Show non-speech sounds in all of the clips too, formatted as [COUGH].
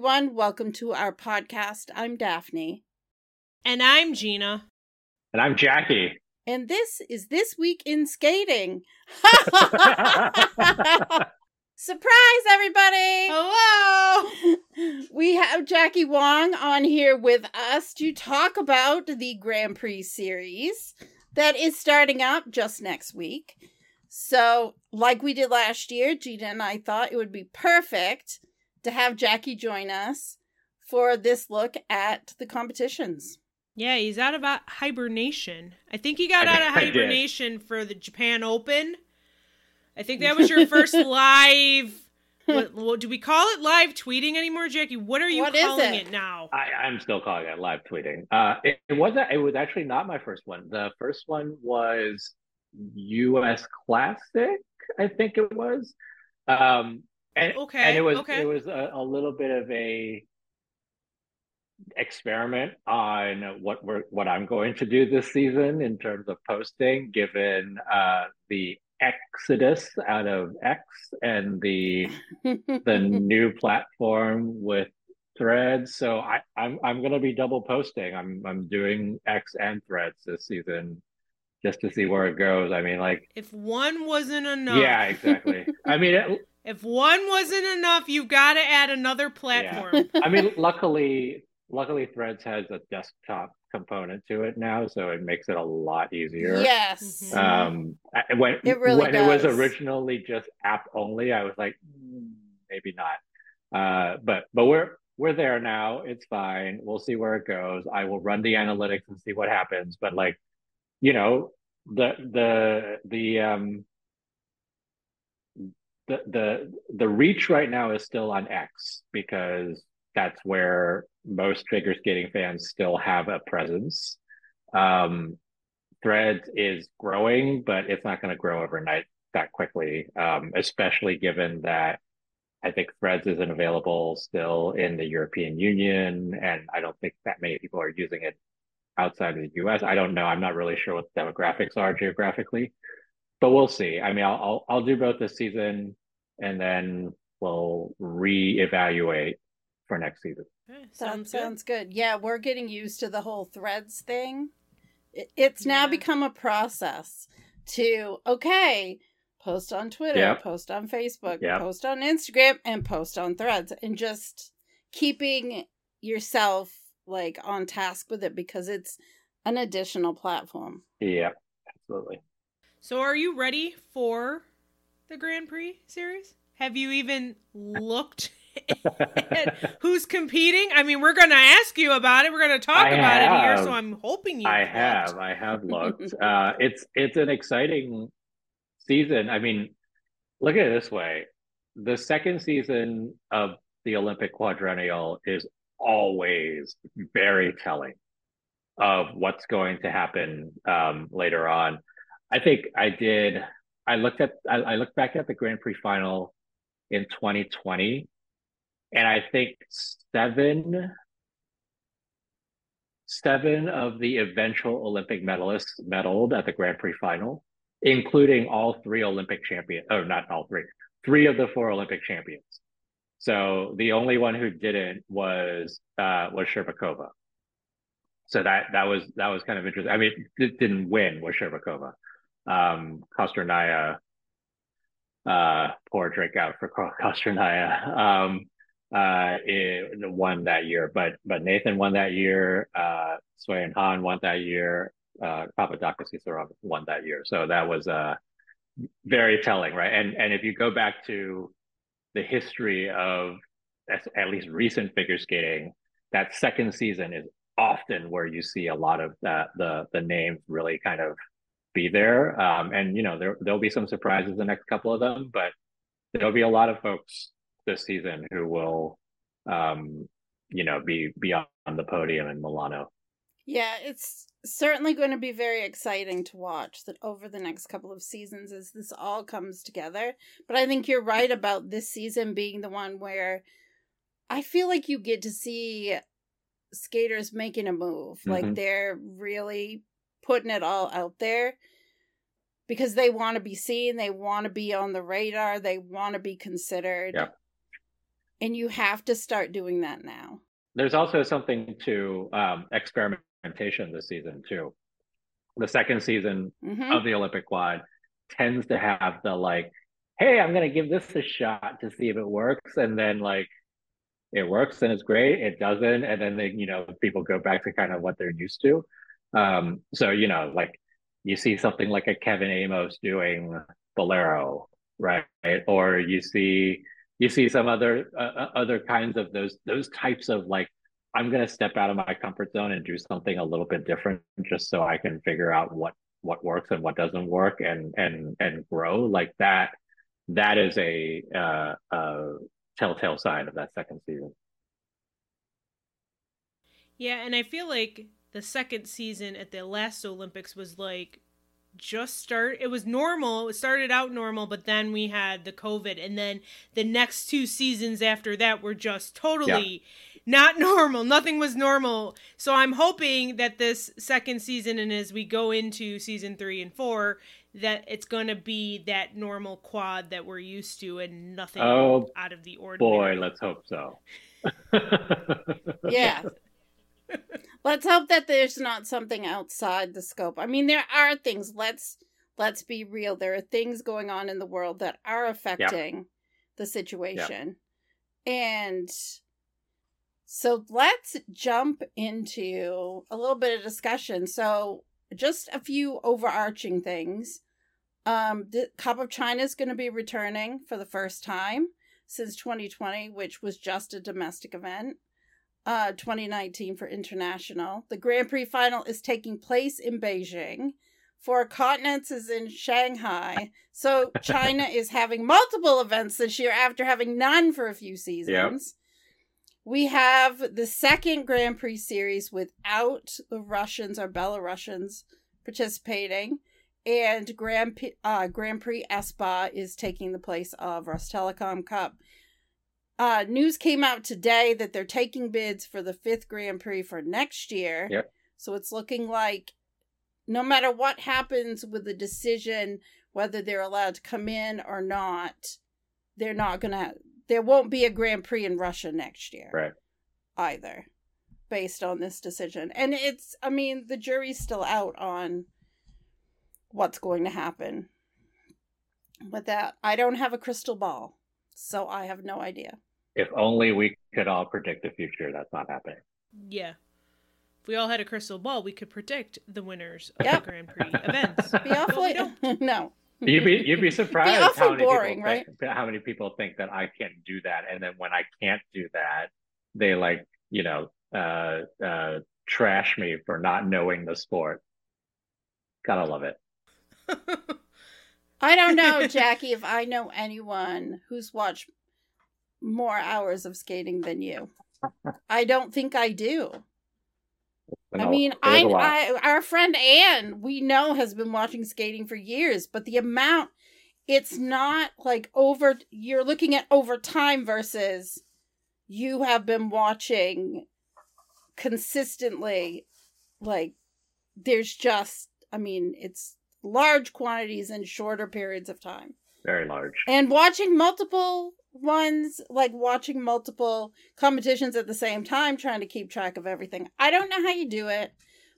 Everyone, welcome to our podcast. I'm Daphne. And I'm Gina. And I'm Jackie. And this is This Week in Skating. [LAUGHS] Surprise, everybody! Hello! [LAUGHS] We have Jackie Wong on here with us to talk about the Grand Prix series that is starting up just next week. So, like we did last year, Gina and I thought it would be perfect to have Jackie join us for this look at the competitions. Yeah, he's out of uh, hibernation. I think he got out of [LAUGHS] hibernation for the Japan Open. I think that was your first [LAUGHS] live. What, what, do we call it live tweeting anymore, Jackie? What are you What is calling it? it? now? I, I'm still calling it live tweeting. Uh, it, it wasn't. It was actually not my first one. The first one was U.S. Classic, I think it was. Um, and, Okay, and it was okay. it was a, a little bit of a experiment on what we're what I'm going to do this season in terms of posting, given uh, the exodus out of X and the the [LAUGHS] new platform with threads. So I, I'm I'm gonna be double posting. I'm I'm doing X and threads this season just to see where it goes. I mean, like, If one wasn't enough, yeah, exactly. I mean, it, If one wasn't enough, you've got to add another platform. Yeah. [LAUGHS] I mean, [LAUGHS] luckily, luckily, Threads has a desktop component to it now, so it makes it a lot easier. yes. Mhm. Um, when It really when it was originally just app only, I was like, "Mm, maybe not. Uh, but but we're we're there now. It's fine. We'll see where it goes. I will run the analytics and see what happens. But like, you know, the the the um the the the reach right now is still on X because that's where most figure skating fans still have a presence. Um, Threads is growing, but it's not going to grow overnight that quickly, um, especially given that I think Threads isn't available still in the European Union, and I don't think that many people are using it outside of the US. I don't know. I'm not really sure what the demographics are geographically, but we'll see. I mean, I'll I'll, I'll do both this season, and then we'll reevaluate for next season. Okay, Sounds sounds good. sounds good. Yeah, we're getting used to the whole threads thing. It's now Yeah. become a process to okay, post on Twitter, Yep. post on Facebook, Yep. post on Instagram, and post on Threads, and just keeping yourself like on task with it because it's an additional platform. Yeah, absolutely. So, are you ready for the Grand Prix series? Have you even looked [LAUGHS] at who's competing? I mean, we're going to ask you about it. We're going to talk I about have. it here. So I'm hoping you. I have, I have looked. uh, it's it's an exciting season. I mean, look at it this way: the second season of the Olympic quadrennial is always very telling of what's going to happen um, later on. I think I did. I looked at. I, I looked back at the Grand Prix final in 2020, and I think seven seven of the eventual Olympic medalists medaled at the Grand Prix final, including all three Olympic champions, or not all three, three of the four Olympic champions. So the only one who didn't was uh, was Shcherbakova. So that that was that was kind of interesting. I mean, it didn't win was Shcherbakova. Um, Kostornaia, uh, poor out for [LAUGHS] Kostornaia. Um, uh, it won that year, but but Nathan won that year. Uh, Sui and Han won that year. Uh, Papadakis won that year. So that was uh, very telling, right? And and if you go back to the history of at least recent figure skating, that second season is often where you see a lot of that the the names really kind of be there. Um, and you know there there'll be some surprises the next couple of them, but there'll be a lot of folks this season who will um, you know be be on the podium in Milano. Yeah, it's certainly going to be very exciting to watch that over the next couple of seasons as this all comes together. But I think you're right about this season being the one where I feel like you get to see skaters making a move. Mm-hmm. Like they're really putting it all out there because they want to be seen, they want to be on the radar, they want to be considered. Yeah. And you have to start doing that now. There's also something to um, experimentation this season too. The second season Mhm. of the Olympic quad tends to have the like, hey, I'm gonna give this a shot to see if it works, and then like it works and it's great, it doesn't, and then they, you know, people go back to kind of what they're used to. Um, so you know, like you see something like a Kevin Aymoz doing Bolero, right? Or you see you see some other uh, other kinds of those those types of like I'm going to step out of my comfort zone and do something a little bit different just so I can figure out what what works and what doesn't work and and and grow like that that is a uh, uh telltale sign of that second season. Yeah, and I feel like the second season at the last Olympics was like just start it was normal it started out normal but then we had the covid and then the next two seasons after that were just totally not [LAUGHS] normal nothing was normal so i'm hoping that this second season and as we go into season three and four that it's going to be that normal quad that we're used to and nothing Oh, out of the ordinary Boy, let's hope so. [LAUGHS] Yeah. Let's hope that there's not something outside the scope. I mean, there are things. Let's let's be real. There are things going on in the world that are affecting the situation. And so let's jump into a little bit of discussion. So, just a few overarching things. Um, the Cup of China is going to be returning for the first time since 2020, which was just a domestic event. Uh, 2019 for international. The Grand Prix final is taking place in Beijing. Four Continents is in Shanghai. So [LAUGHS] China is having multiple events this year after having none for a few seasons. We have the second Grand Prix series without the Russians or Belarusians participating. And Grand, P- uh, Grand Prix Espoo is taking the place of Rostelecom Cup. Uh, news came out today that they're taking bids for the fifth Grand Prix for next year. Yep. So it's looking like no matter what happens with the decision whether they're allowed to come in or not, they're not gonna. There won't be a Grand Prix in Russia next year right. either, based on this decision. And it's, I mean, the jury's still out on what's going to happen with that. I don't have a crystal ball, so I have no idea. If only we could all predict the future. That's not happening. Yeah. If we all had a crystal ball, we could predict the winners of Yep. the Grand Prix events. [LAUGHS] Be But we awfully [LAUGHS] no. You'd be you'd be surprised awfully how many boring, people right? think, how many people think that I can't do that, and then when I can't do that, they like you know uh, uh, trash me for not knowing the sport. Gotta love it. [LAUGHS] I don't know, Jackie, if I know anyone who's watched more hours of skating than you. I don't think I do. I mean, I. I our friend Anne, we know has been watching skating for years, but the amount it's not like over you're looking at over time versus you have been watching consistently like there's just I mean, it's large quantities in shorter periods of time very large. and watching multiple ones like watching multiple competitions at the same time trying to keep track of everything. I don't know how you do it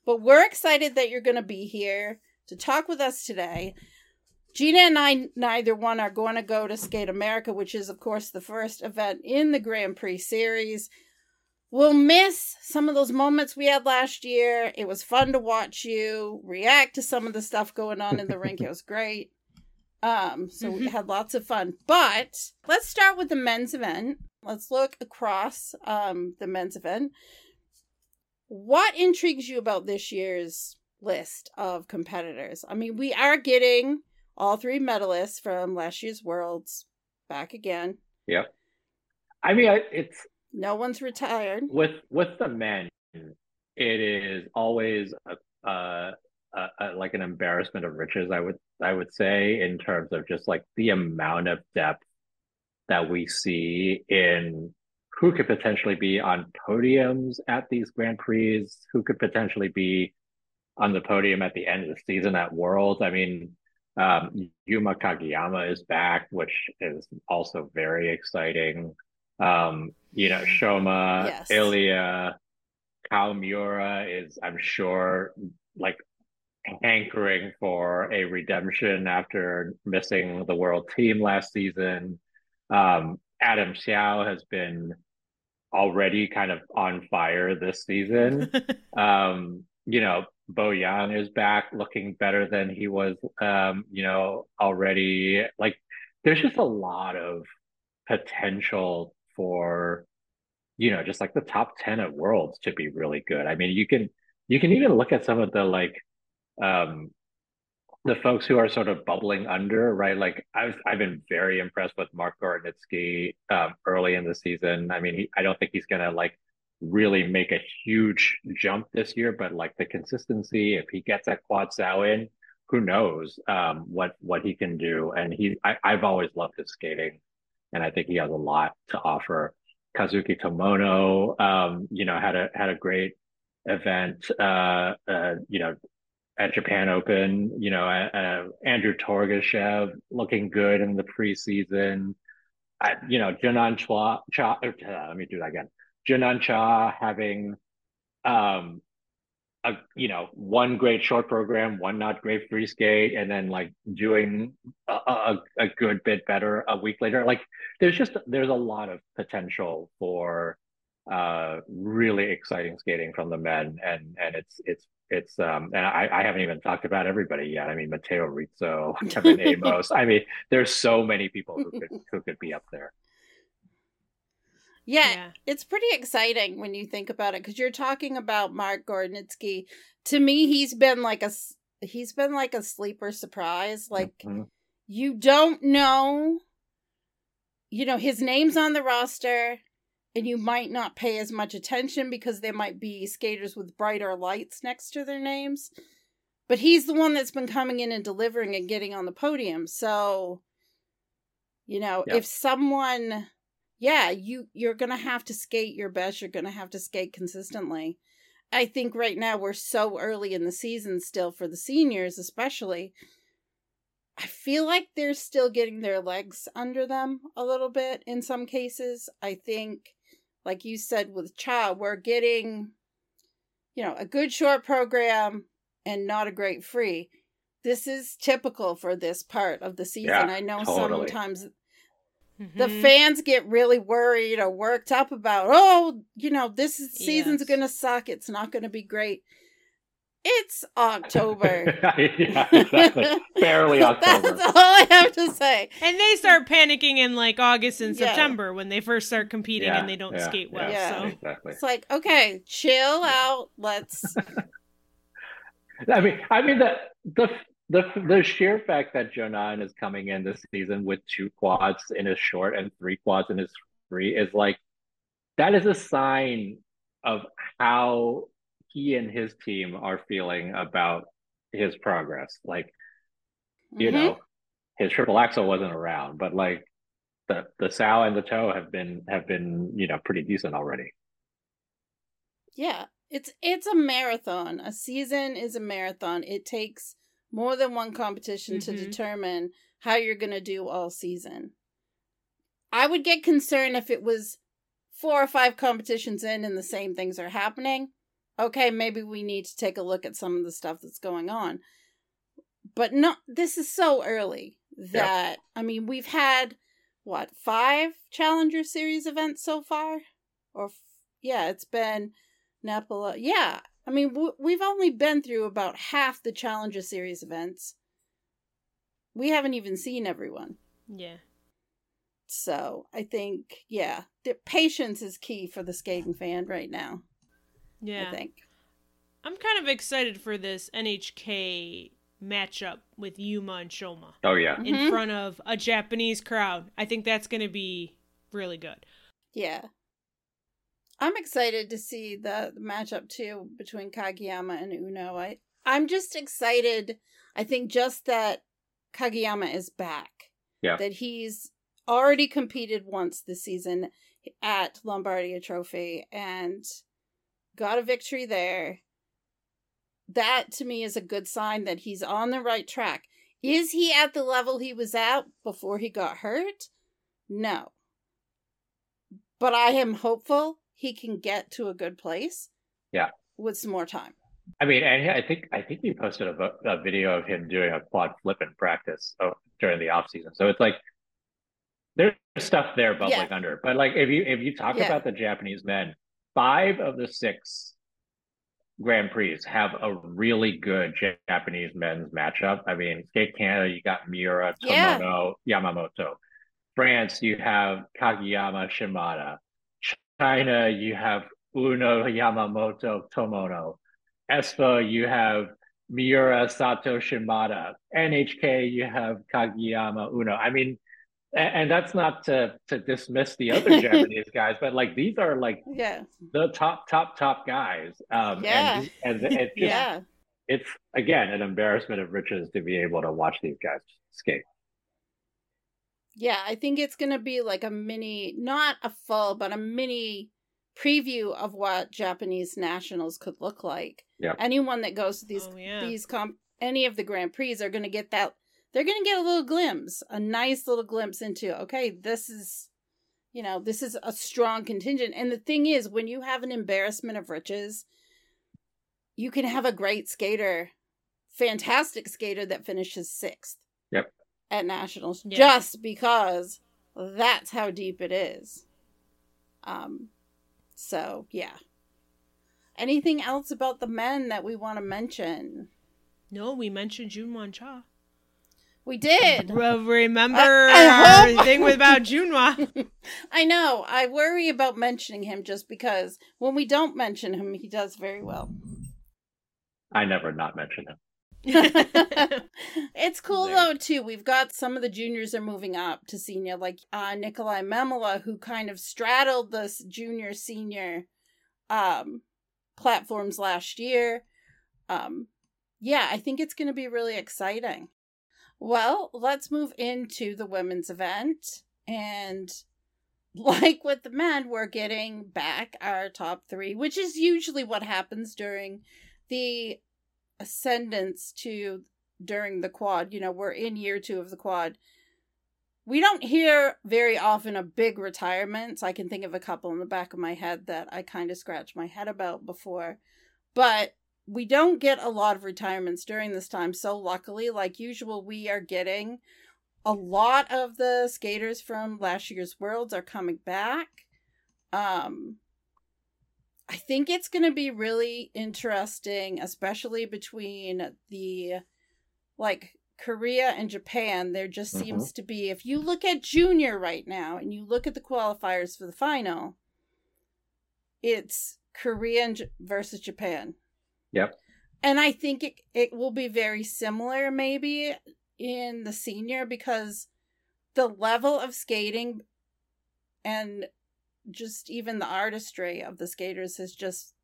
but we're excited that you're going to be here to talk with us today. Gina and i neither one are going to go to skate america which is of course the first event in the grand prix series. We'll miss some of those moments we had last year. It was fun to watch you react to some of the stuff going on in the rink. It [LAUGHS] was great um, so we Mhm. had lots of fun. But let's start with the men's event. Let's look across um the men's event. What intrigues you about this year's list of competitors? I mean, we are getting all three medalists from last year's Worlds back again. Yep. I mean, I, it's No one's retired. with with the men, it is always a, a, a, a like an embarrassment of riches. I would I would say in terms of just like the amount of depth that we see in who could potentially be on podiums at these Grand Prix, who could potentially be on the podium at the end of the season at Worlds. I mean, um, Yuma Kagiyama is back, which is also very exciting. Um, you know, Shoma, Yes. Ilya, Miura is, I'm sure, like hankering for a redemption after missing the world team last season. Um, Adam Siao has been already kind of on fire this season. [LAUGHS] um, you know, Boyang is back looking better than he was, um, you know, already. Like, there's just a lot of potential for, you know, just like the top 10 at Worlds to be really good. I mean, you can, you can even look at some of the like, um, the folks who are sort of bubbling under, right? Like I've I've been very impressed with Mark Gorodnitsky um, early in the season. I mean, he, I don't think he's gonna like really make a huge jump this year, but like the consistency, if he gets that quad sow in, who knows um, what what he can do? And he, I, I've always loved his skating, and I think he has a lot to offer. Kazuki Tomono, um, you know, had a had a great event. Uh, uh, you know, at Japan Open, you know, uh, Andrew Torgashev looking good in the preseason. I, you know, Junhwan Chua, Cha, uh, let me do that again. Junhwan Cha having, um, a you know one great short program, one not great free skate, and then like doing a, a, a good bit better a week later. Like there's just there's a lot of potential for uh really exciting skating from the men and and it's it's it's um and I, I haven't even talked about everybody yet. I mean Matteo Rizzo, [LAUGHS] Kevin Aymoz. I mean there's so many people who could who could be up there. Yeah, yeah. it's pretty exciting when you think about it because you're talking about Mark Gorodnitsky. To me, he's been like a he's been like a sleeper surprise. Like Mhm. you don't know, you know, his name's on the roster, and you might not pay as much attention because there might be skaters with brighter lights next to their names. But he's the one that's been coming in and delivering and getting on the podium. So, you know, if someone yeah, you you're going to have to skate your best, you're going to have to skate consistently. I think right now we're so early in the season still for the seniors especially. I feel like they're still getting their legs under them a little bit in some cases. I think like you said with Cha, we're getting you know, a good short program and not a great free. This is typical for this part of the season. Yeah, I know totally. sometimes the Mhm. fans get really worried or worked up about, oh, you know, this season's Yes. going to suck. It's not going to be great. It's October. [LAUGHS] yeah, exactly. Barely [LAUGHS] October. That's all I have to say. And they start panicking in like August and Yeah. September when they first start competing Yeah, and they don't yeah, skate well. yeah. So Exactly. It's like, okay, chill out. Let's. [LAUGHS] I mean, I mean the the the the sheer fact that Junhwan is coming in this season with two quads in his short and three quads in his free is like that is a sign of how he and his team are feeling about his progress. Like, you Mhm. know, his triple axel wasn't around, but like the the sow and the toe have been have been you know pretty decent already. Yeah, it's it's a marathon. A season is a marathon. It takes more than one competition to Mhm. determine how you're going to do all season. I would get concerned if it was four or five competitions in and the same things are happening. Okay, maybe we need to take a look at some of the stuff that's going on. But no, this is so early that I mean, we've had what, five Challenger Series events so far? Or f- yeah, it's been Napoli. Yeah, I mean, w- we've only been through about half the Challenger Series events. We haven't even seen everyone. yeah. So I think, yeah, the patience is key for the skating fan right now. Yeah. I think. I'm kind of excited for this NHK matchup with Yuma and Shoma Oh yeah, in mm-hmm. front of a Japanese crowd. I think that's going to be really good. Yeah. I'm excited to see the, the matchup too between Kagiyama and Uno. I I'm just excited. I think just that Kagiyama is back. Yeah. That he's already competed once this season at Lombardia Trophy and got a victory there. That to me is a good sign that he's on the right track. Is he at the level he was at before he got hurt? No but I am hopeful he can get to a good place. Yeah. With some more time. I mean, and I think I think he posted a, a video of him doing a quad flip in practice uh, during the off season. So it's like there's stuff there bubbling Yeah. under. But like if you if you talk Yeah. about the Japanese men, five of the six Grand Prix have a really good Japanese men's matchup. I mean, Skate Canada, you got Miura, Yeah. Tomono, Yamamoto. France, you have Kagiyama, Shimada. China, you have Uno, Yamamoto, Tomono. Espoo, you have Miura, Sato, Shimada. NHK, you have Kagiyama, Uno. I mean, and, that's not to to dismiss the other [LAUGHS] Japanese guys, but like these are like Yeah. the top, top, top guys. Um, Yeah. and, and it's [LAUGHS] just, Yeah. it's again an embarrassment of riches to be able to watch these guys skate. Yeah. I think it's going to be like a mini, not a full, but a mini preview of what Japanese nationals could look like. Yeah. Anyone that goes to these, Oh, yeah. these comp, any of the Grand Prix are going to get that. They're going to get a little glimpse, a nice little glimpse into, okay, this is, you know, this is a strong contingent. And the thing is, when you have an embarrassment of riches, you can have a great skater, fantastic skater that finishes sixth. Yep. At nationals, Yeah. just because that's how deep it is. Um, so yeah. Anything else about the men that we want to mention? No, we mentioned Junhwan Cha. We did. Well, remember I- I hope- our thing with about Junwa. [LAUGHS] I know. I worry about mentioning him just because when we don't mention him, he does very well. I never not mention him. [LAUGHS] it's cool There. though too. We've got some of the juniors are moving up to senior, like uh Nikolaj Memola, who kind of straddled this junior senior um platforms last year. Um yeah, I think it's gonna be really exciting. Well, let's move into the women's event. And [LAUGHS] like with the men, we're getting back our top three, which is usually what happens during the ascendance to during the quad. You know, we're in year two of the quad. We don't hear very often of big retirements. I can think of a couple in the back of my head that I kind of scratched my head about before. But we don't get a lot of retirements during this time. So, luckily, like usual, we are getting a lot of the skaters from last year's Worlds are coming back. Um, I think it's going to be really interesting, especially between the like Korea and Japan. There just Mhm. seems to be, if you look at junior right now and you look at the qualifiers for the final, it's Korea versus Japan. Yep. And I think it, it will be very similar, maybe, in the senior because the level of skating and just even the artistry of the skaters has just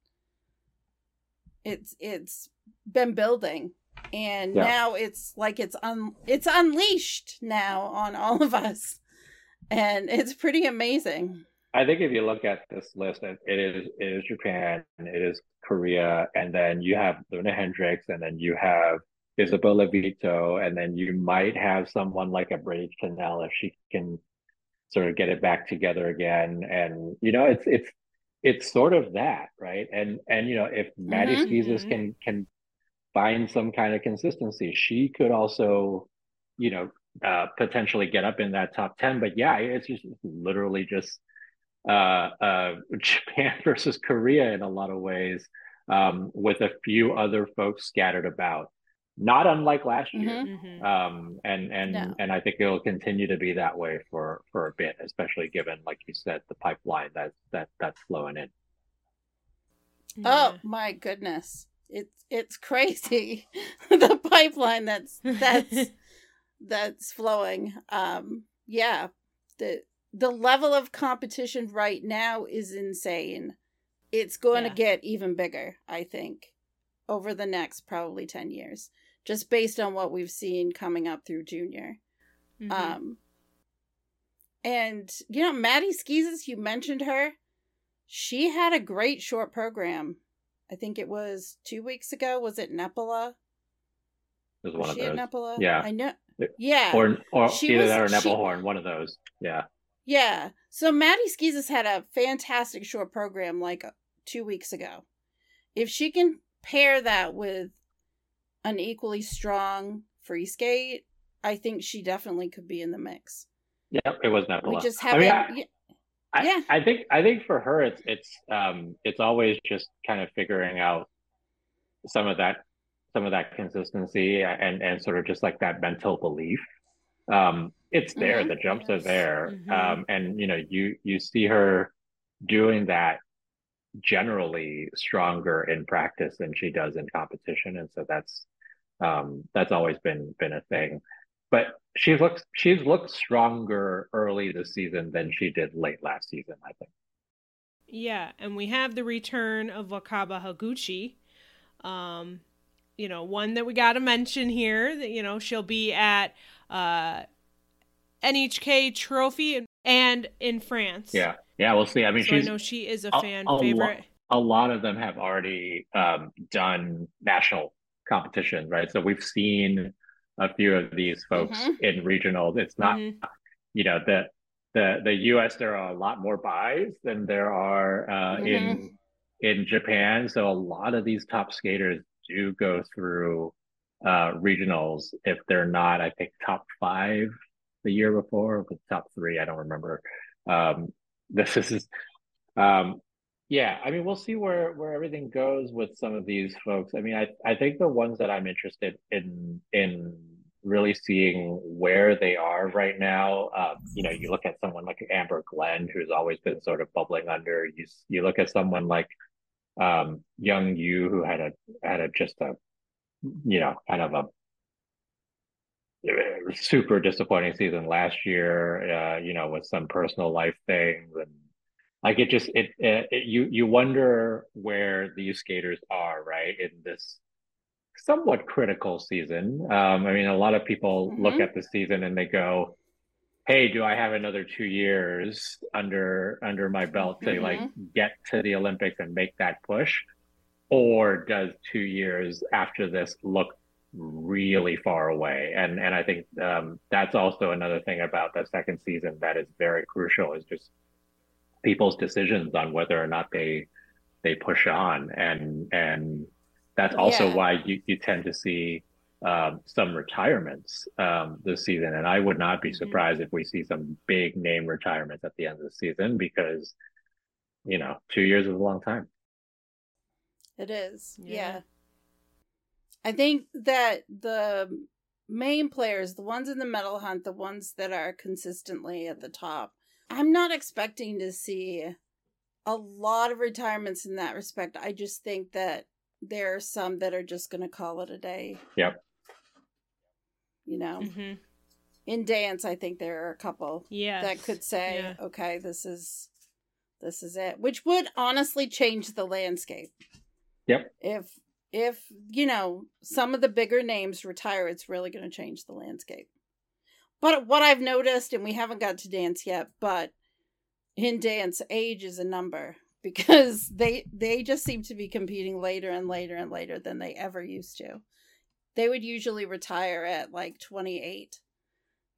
it's it's been building and Yeah. now it's like it's un it's unleashed now on all of us and it's pretty amazing I think if you look at this list, it it is it is Japan, it is Korea, and then you have Loena Hendrickx, and then you have Isabeau Levito, and then you might have someone like a Bradie Tennell if she can sort of get it back together again. And you know, it's it's it's sort of that, right? And and you know, if Maddie Mhm. Schizas Mhm. can can find some kind of consistency, she could also, you know, uh, potentially get up in that top 10. But yeah, it's just literally just uh, uh, [LAUGHS] Japan versus Korea in a lot of ways, um, with a few other folks scattered about. Not unlike last year. Mhm. Mhm. Um, and and No. and I think it'll continue to be that way for for a bit, especially given, like you said, the pipeline that's that that's flowing in. oh my goodness it's it's crazy [LAUGHS] the pipeline that's that's [LAUGHS] that's flowing um yeah the the level of competition right now is insane. It's going Yeah. to get even bigger i think over the next probably 10 years just based on what we've seen coming up through junior. Mhm. um and you know maddie Schizas you mentioned her. She had a great short program. I think it was two weeks ago. Was it Nepela Is was one of she at those, Nepela Yeah. i know yeah. or or She either was- that or she- Nebelhorn, one of those. Yeah, Yeah. So Maddie Schizas had a fantastic short program like uh, two weeks ago. If she can pair that with an equally strong free skate, I think she definitely could be in the mix. yep, it was Nebula. We just I haven't. mean, I- y- I, Yeah. I think I think for her it's it's um it's always just kind of figuring out some of that some of that consistency and and sort of just like that mental belief. Um it's there, Mhm. the jumps are Yes. there. Mhm. Um and you know you you see her doing that generally stronger in practice than she does in competition and so that's um that's always been been a thing. But she looks she's looked stronger early this season than she did late last season, I think. Yeah, and we have the return of Wakaba Higuchi. Um, you know, one that we got to mention here that you know she'll be at uh NHK Trophy and in France. Yeah, yeah, we'll see. I mean, so I know she is a a- fan a lo- favorite. a lot of them have already um, done national competition, right? So we've seen a few of these folks Mhm. in regionals. It's not, Mhm. you know, the the the U.S. There are a lot more buys than there are uh, in in Japan. So a lot of these top skaters do go through uh, regionals if they're not, I think, top five the year before, but top three, I don't remember. Um, [LAUGHS] this is, um, yeah. I mean, we'll see where where everything goes with some of these folks. I mean, I I think the ones that I'm interested in in really seeing where they are right now. Um, you know, you look at someone like Amber Glenn, who's always been sort of bubbling under. You you look at someone like um, Young You, who had a had a just a you know kind of a super disappointing season last year. Uh, you know, with some personal life things and like it just it, it, it you you wonder where these skaters are right in this somewhat critical season. Um, I mean, a lot of people look Mhm. at the season and they go, "Hey, do I have another two years under under my belt to like get to the Olympics and make that push, or does two years after this look really far away?" And and I think um, that's also another thing about the second season that is very crucial is just people's decisions on whether or not they they push on and and that's also Yeah. why you, you tend to see um, some retirements um, this season and i would not be Mhm. surprised if we see some big name retirements at the end of the season because you know two years is a long time It is. Yeah. Yeah. I think that the main players, the ones in the medal hunt, the ones that are consistently at the top, I'm not expecting to see a lot of retirements in that respect. I just think that there are some that are just going to call it a day. Yep. You know, hmm in dance, I think there are a couple Yeah. that could say, Yeah. okay, this is this is it, which would honestly change the landscape. Yep. If if you know some of the bigger names retire, it's really going to change the landscape. But what I've noticed, and we haven't got to dance yet, but in dance, age is a number [LAUGHS] because they they just seem to be competing later and later and later than they ever used to. They would usually retire at like twenty eight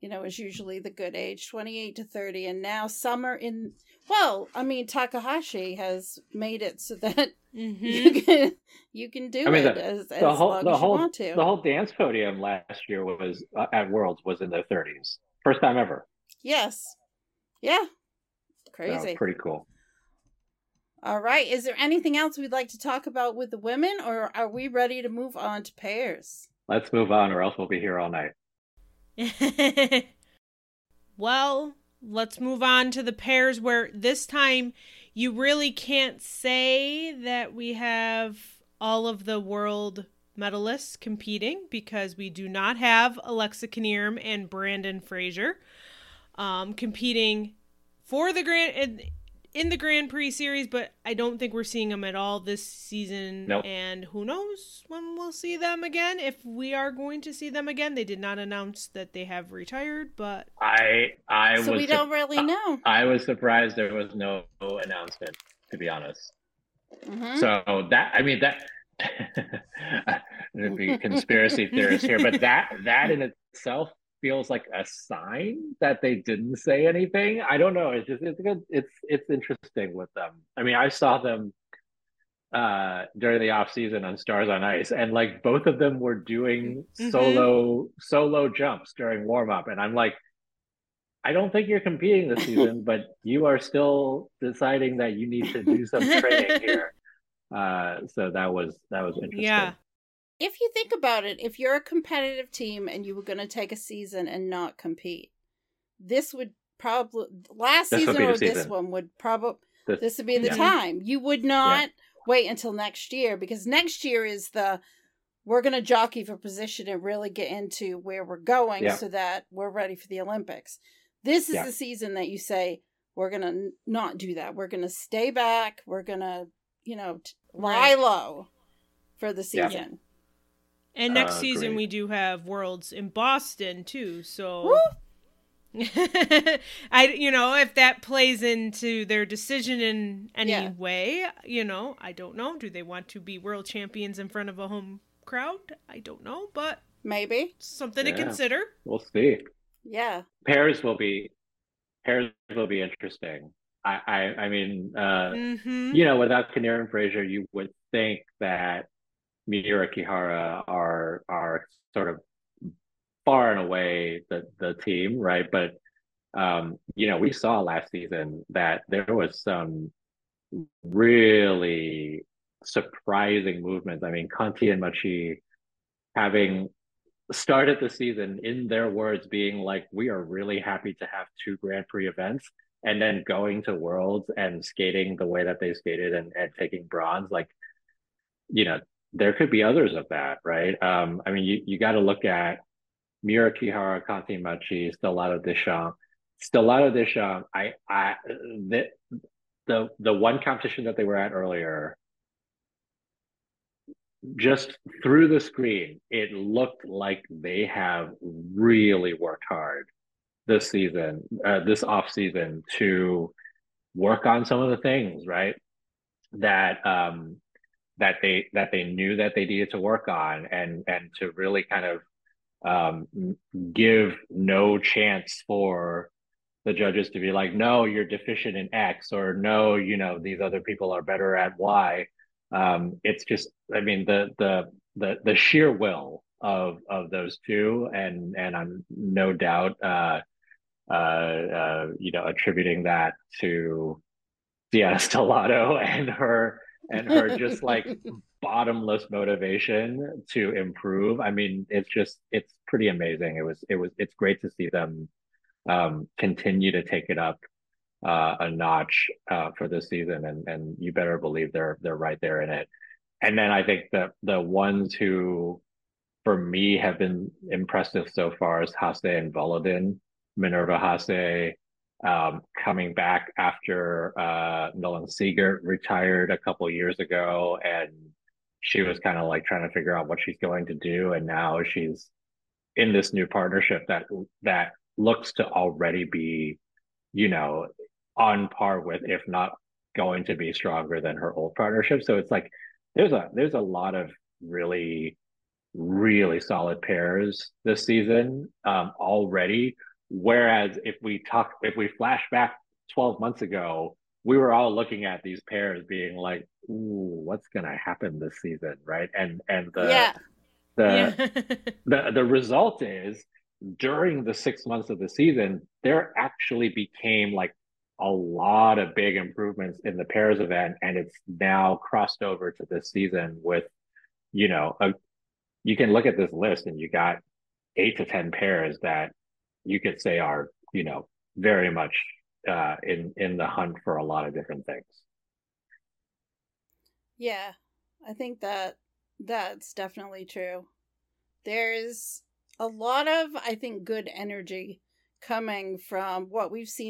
you know, is usually the good age, 28 to 30. And now summer in, well, I mean, Takahashi has made it so that hmm [LAUGHS] you can you can do I mean, it the- as, as the whole long the as you whole want to. the whole dance podium last year was uh, at Worlds was in their 30s. First time ever. yes. Yeah. So, Crazy. pretty cool. All right. Is there anything else we'd like to talk about with the women, or are we ready to move on to pairs? Let's move on, or else we'll be here all night. [LAUGHS] well, let's move on to the pairs where this time you really can't say that we have all of the world medalists competing because we do not have Alexa Knierim and Brandon Frazier um, competing for the grand in, in the Grand Prix series, but I don't think we're seeing them at all this season. Nope. And who knows when we'll see them again? If we are going to see them again, they did not announce that they have retired, but I I so was we don't really know. I was surprised there was no announcement, to be honest. Mhm. So that I mean that [LAUGHS] there'd be conspiracy theorists here, but that that in [LAUGHS] itself feels like a sign that they didn't say anything. I don't know. It's just it's good. It's it's interesting with them. I mean, I saw them uh during the off season on Stars on Ice, and like both of them were doing Mhm. solo solo jumps during warm up, and I'm like. I don't think you're competing this season, [LAUGHS] but you are still deciding that you need to do some training [LAUGHS] here. Uh, so that was that was interesting. yeah. If you think about it, if you're a competitive team and you were going to take a season and not compete, this would probably last This season or this season. one would probably This- this would be the yeah. time. You would not wait until next year because next year is the we're going to jockey for position and really get into where we're going Yeah. so that we're ready for the Olympics. This is Yeah. the season that you say we're going to not do that. We're going to stay back. We're going to, you know, lie low for the Yeah. season. And next Uh, season great. we do have Worlds in Boston too. So [LAUGHS] I you know, if that plays into their decision in any Yeah. way, you know, I don't know. Do they want to be world champions in front of a home crowd? I don't know, but Maybe. something to consider. We'll see. Yeah. Pairs will be pairs will be interesting. I I, I mean, uh, Mhm. you know, without Knierim and Frazier, you would think that Miura Kihara are are sort of far and away the the team, right? But um, you know, we saw last season that there was some really surprising movements. I mean, Conti and Macii having started the season in their words being like, we are really happy to have two Grand Prix events and then going to worlds and skating the way that they skated and, and taking bronze like you know there could be others of that right um i mean you, you got to look at Miura Kihara, Conti Macii, Stellato Deschamps. Stellato Deschamps, I, I, the, the, the one competition that they were at earlier, just through the screen, it looked like they have really worked hard this season, uh, this off season to work on some of the things, right? That um that they that they knew that they needed to work on and and to really kind of um give no chance for the judges to be like, no, you're deficient in X or no, you know, these other people are better at Y. Um, it's just, I mean, the the the the sheer will of of those two, and and I'm no doubt uh uh, uh, you know, attributing that to Deanna [LAUGHS] Stellato and her and her [LAUGHS] just like bottomless motivation to improve. I mean, it's just it's pretty amazing. It was it was it's great to see them um, continue to take it up uh, a notch uh, for this season, and and you better believe they're they're right there in it. And then I think the the ones who, for me, have been impressive so far is Hase and Volodin, Minerva Hase, um, coming back after uh, Nolan Seegert retired a couple years ago, and she was kind of like trying to figure out what she's going to do, and now she's in this new partnership that that looks to already be, you know, on par with, if not going to be stronger than her old partnership. So it's like there's a there's a lot of really really solid pairs this season um, already Whereas if we talk, if we flash back 12 months ago, we were all looking at these pairs being like, ooh, what's gonna happen this season? Right. And and the yeah. the yeah. [LAUGHS] the the result is during the six months of the season, there actually became like a lot of big improvements in the pairs event, and it's now crossed over to this season with, you know, a, you can look at this list and you got eight to ten pairs that you could say are you know very much uh, in in the hunt for a lot of different things. Yeah, I think that that's definitely true. There's a lot of I think good energy coming from what we've seen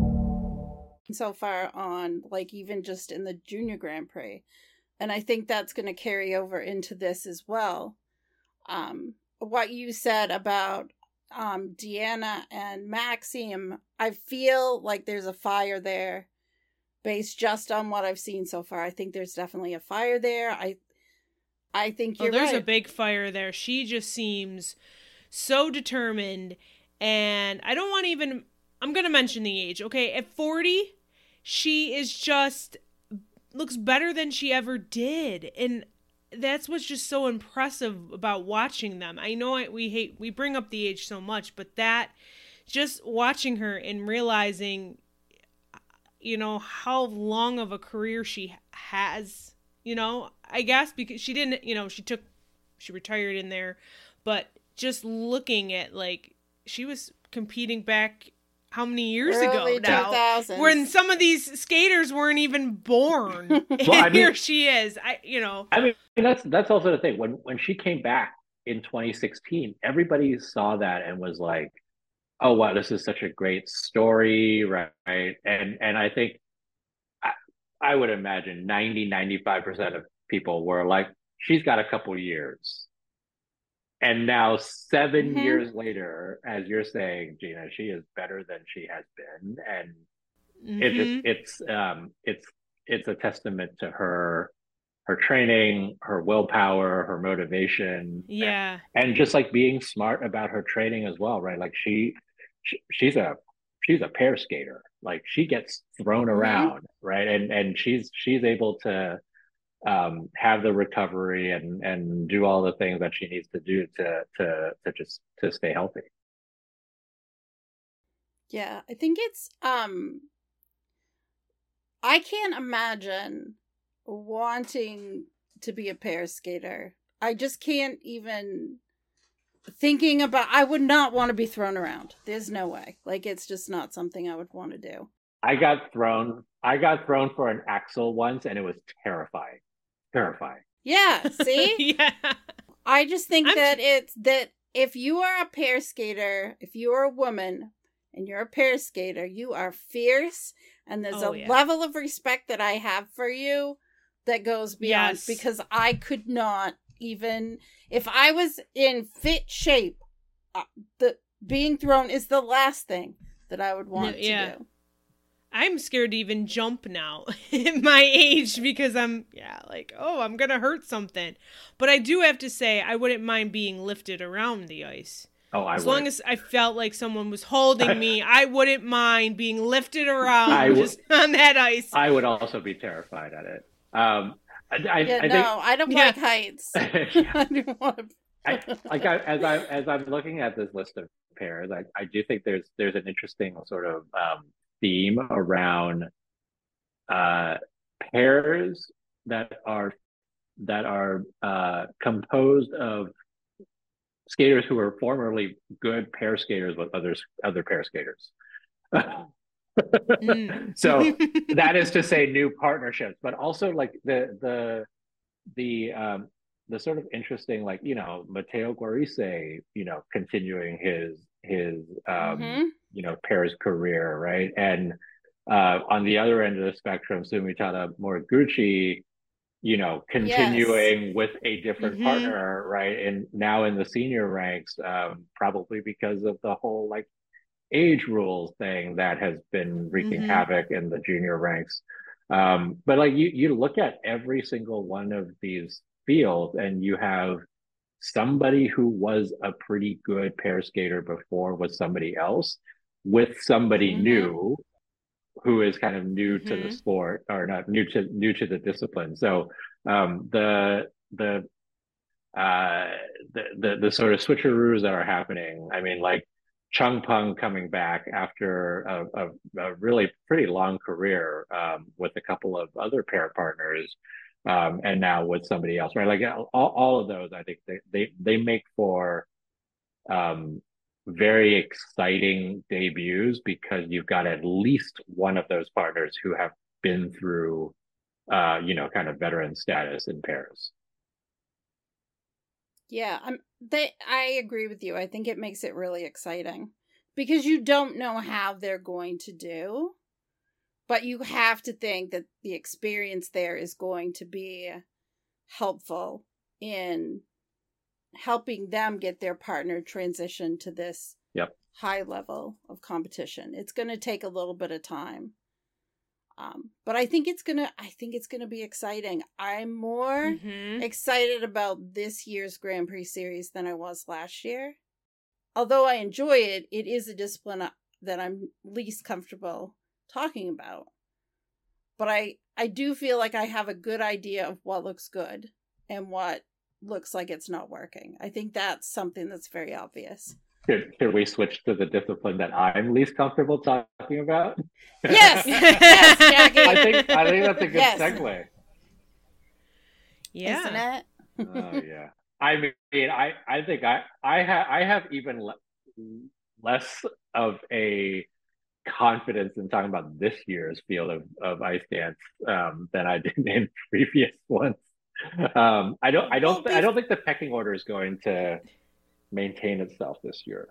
so far on, like even just in the Junior Grand Prix. And I think that's going to carry over into this as well. Um, what you said about um, Deanna and Maxime, I feel like there's a fire there based just on what I've seen so far. I think there's definitely a fire there. I I think you're oh, there's right. a big fire there. She just seems so determined and I don't want to even I'm going to mention the age. Okay, at 40, she is just looks better than she ever did. And that's what's just so impressive about watching them. I know we hate we bring up the age so much but that just watching her and realizing you know how long of a career she has you know i guess because she didn't you know she took she retired in there but just looking at like she was competing back how many years Early ago now 2000s. when some of these skaters weren't even born [LAUGHS] Well, and I mean- here she is i you know I mean, that's that's also the thing. When when she came back in 2016, everybody saw that and was like, "Oh wow, this is such a great story, right?" And and I think I, I would imagine 90 95 percent of people were like, "She's got a couple years." And now 7 Mhm. years later, as you're saying, Gina, she is better than she has been, and it mhm. just it's um it's it's a testament to her her training her willpower her motivation yeah and just like being smart about her training as well right like she, she she's a she's a pair skater like she gets thrown Mhm. around right and and she's she's able to um, have the recovery and and do all the things that she needs to do to to to just to stay healthy. Yeah, I think it's um I can't imagine wanting to be a pair skater. I just can't even thinking about I would not want to be thrown around. There's no way. Like it's just not something I would want to do. I got thrown I got thrown for an axle once and it was terrifying. Terrifying. Yeah, [LAUGHS] see? yeah. I just think I'm that it's that if you are a pair skater, if you are a woman and you're a pair skater, you are fierce and there's Oh, a yeah. level of respect that I have for you that goes beyond Yes. because I could not even if I was in fit shape uh, the being thrown is the last thing that I would want yeah. to do. I'm scared to even jump now [LAUGHS] at my age because I'm yeah, like, oh, I'm gonna hurt something. But I do have to say I wouldn't mind being lifted around the ice. Oh, I would as would. long as I felt like someone was holding me, [LAUGHS] I wouldn't mind being lifted around I would- just [LAUGHS] on that ice. I would also be terrified at it. Um, I, I, Yeah, I no, I don't Yeah. like heights. I don't want to I, like I, as I as I'm looking at this list of pairs, I, I do think there's there's an interesting sort of um, theme around uh, pairs that are that are uh, composed of skaters who were formerly good pair skaters with others other pair skaters. Mm. [LAUGHS] so [LAUGHS] that is to say new partnerships but also like the the the um the sort of interesting like you know Matteo Guarise you know continuing his his um Mhm. You know pairs career right and uh on the other end of the spectrum Sumitada Moriguchi you know continuing with a different Mhm. partner right and now in the senior ranks um probably because of the whole like age rules thing that has been wreaking Mhm. havoc in the junior ranks. Um, but like you, you look at every single one of these fields, and you have somebody who was a pretty good pair skater before with somebody else, with somebody Mhm. new who is kind of new to the Mhm. sport or not new to new to the discipline. So um, the the uh the, the the sort of switcheroos that are happening. I mean, like Cheng Peng coming back after a, a, a really pretty long career um, with a couple of other pair partners, um, and now with somebody else, right? Like all, all of those, I think they they they make for um, very exciting debuts because you've got at least one of those partners who have been through, uh, you know, kind of veteran status in Paris. Yeah, I'm they I agree with you. I think it makes it really exciting because you don't know how they're going to do, but you have to think that the experience there is going to be helpful in helping them get their partner transition to this Yep. high level of competition. It's going to take a little bit of time. Um, but I think it's gonna. I think it's gonna be exciting. I'm more Mhm. excited about this year's Grand Prix series than I was last year. Although I enjoy it, it is a discipline uh, that I'm least comfortable talking about. But I I do feel like I have a good idea of what looks good and what looks like it's not working. I think that's something that's very obvious. Should, should we switch to the discipline that I'm least comfortable talking about? Yes, [LAUGHS] yes, Jackie. I think I think that's a good Yes. segue. yeah. Isn't it? Oh yeah. I mean, I I think I I have I have even le- less of a confidence in talking about this year's field of of ice dance um, than I did in [LAUGHS] previous ones. Um, I don't I don't Well, I don't think the pecking order is going to maintain itself this year.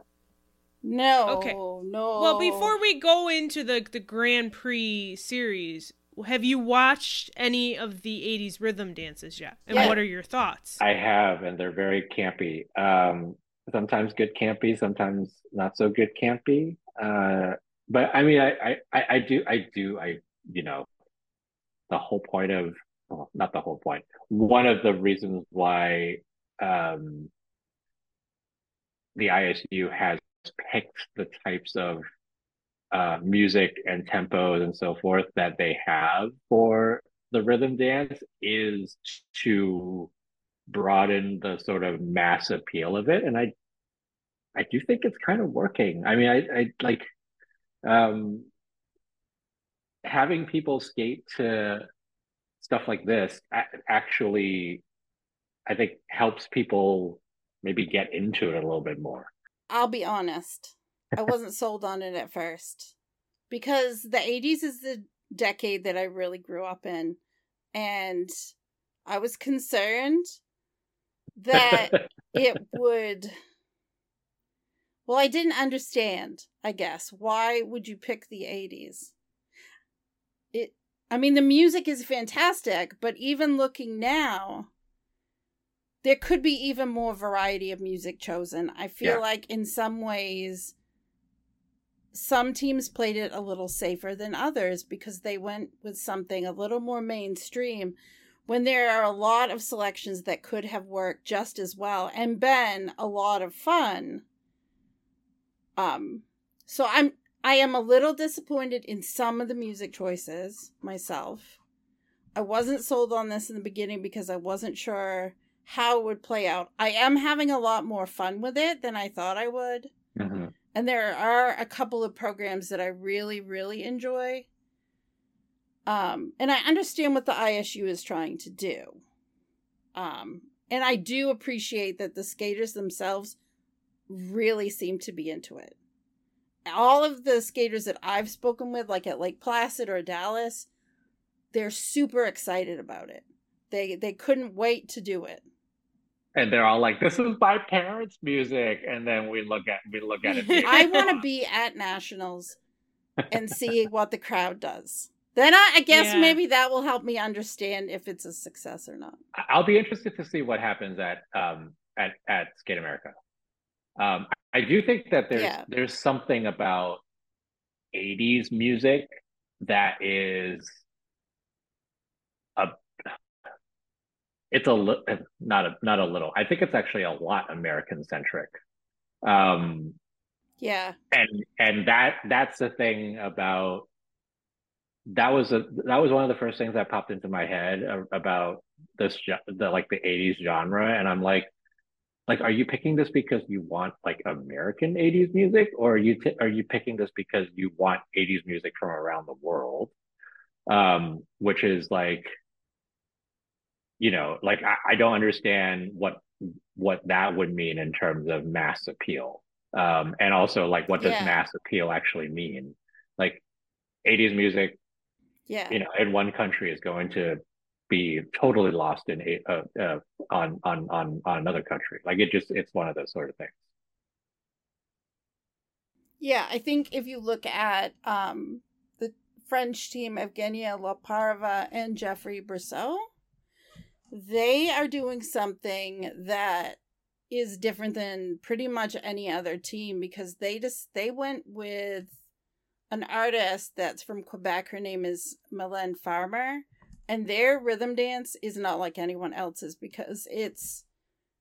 No. Okay. No. Well, before we go into the the Grand Prix series, have you watched any of the '80s rhythm dances yet? And Yeah. what are your thoughts? I have, and they're very campy. Um, sometimes good campy, sometimes not so good campy. Uh, but I mean, I, I, I I do, I do, I, you know, the whole point of, well, not the whole point. One of the reasons why um, the ISU has picked the types of uh, music and tempos and so forth that they have for the rhythm dance is to broaden the sort of mass appeal of it and i i do think it's kind of working i mean i i like um having people skate to stuff like this actually i think helps people maybe get into it a little bit more. I'll be honest. I wasn't sold on it at first because the 80s is the decade that i really grew up in and i was concerned that [LAUGHS] it would well i didn't understand i guess why would you pick the 80s it i mean the music is fantastic but even looking now there could be even more variety of music chosen i feel yeah. like in some ways some teams played it a little safer than others because they went with something a little more mainstream when there are a lot of selections that could have worked just as well and been a lot of fun. Um, so I'm I am a little disappointed in some of the music choices myself. I wasn't sold on this in the beginning because I wasn't sure how it would play out. I am having a lot more fun with it than I thought I would. Mm-hmm. And there are a couple of programs that I really, really enjoy. Um, and I understand what the ISU is trying to do. Um, and I do appreciate that the skaters themselves really seem to be into it. All of the skaters that I've spoken with, like at Lake Placid or Dallas, they're super excited about it. They they couldn't wait to do it. And they're all like, "This is my parents' music," and then we look at we look at it. [LAUGHS] I want to be at nationals and see [LAUGHS] what the crowd does. Then I, I guess yeah. maybe that will help me understand if it's a success or not. I'll be interested to see what happens at um at at Skate America. Um, I do think that there's yeah. there's something about 80s music that is a it's a li- not a not a little. I think it's actually a lot American centric. Um, yeah, and and that that's the thing about that was a that was one of the first things that popped into my head about this the like the 80s genre and i'm like like are you picking this because you want like american 80s music or are you t- are you picking this because you want 80s music from around the world? Um which is like you know like I, I don't understand what what that would mean in terms of mass appeal. Um and also like what does yeah. mass appeal actually mean? Like 80s music yeah. you know in one country is going to be totally lost in uh, uh, on on on on another country. Like it just it's one of those sort of things. Yeah i think if you look at um the french team Evgeniia Lopareva and Geoffrey Brissaud, they are doing something that is different than pretty much any other team because they just they went with an artist that's from Quebec. Her name is Mylène Farmer, and their rhythm dance is not like anyone else's because it's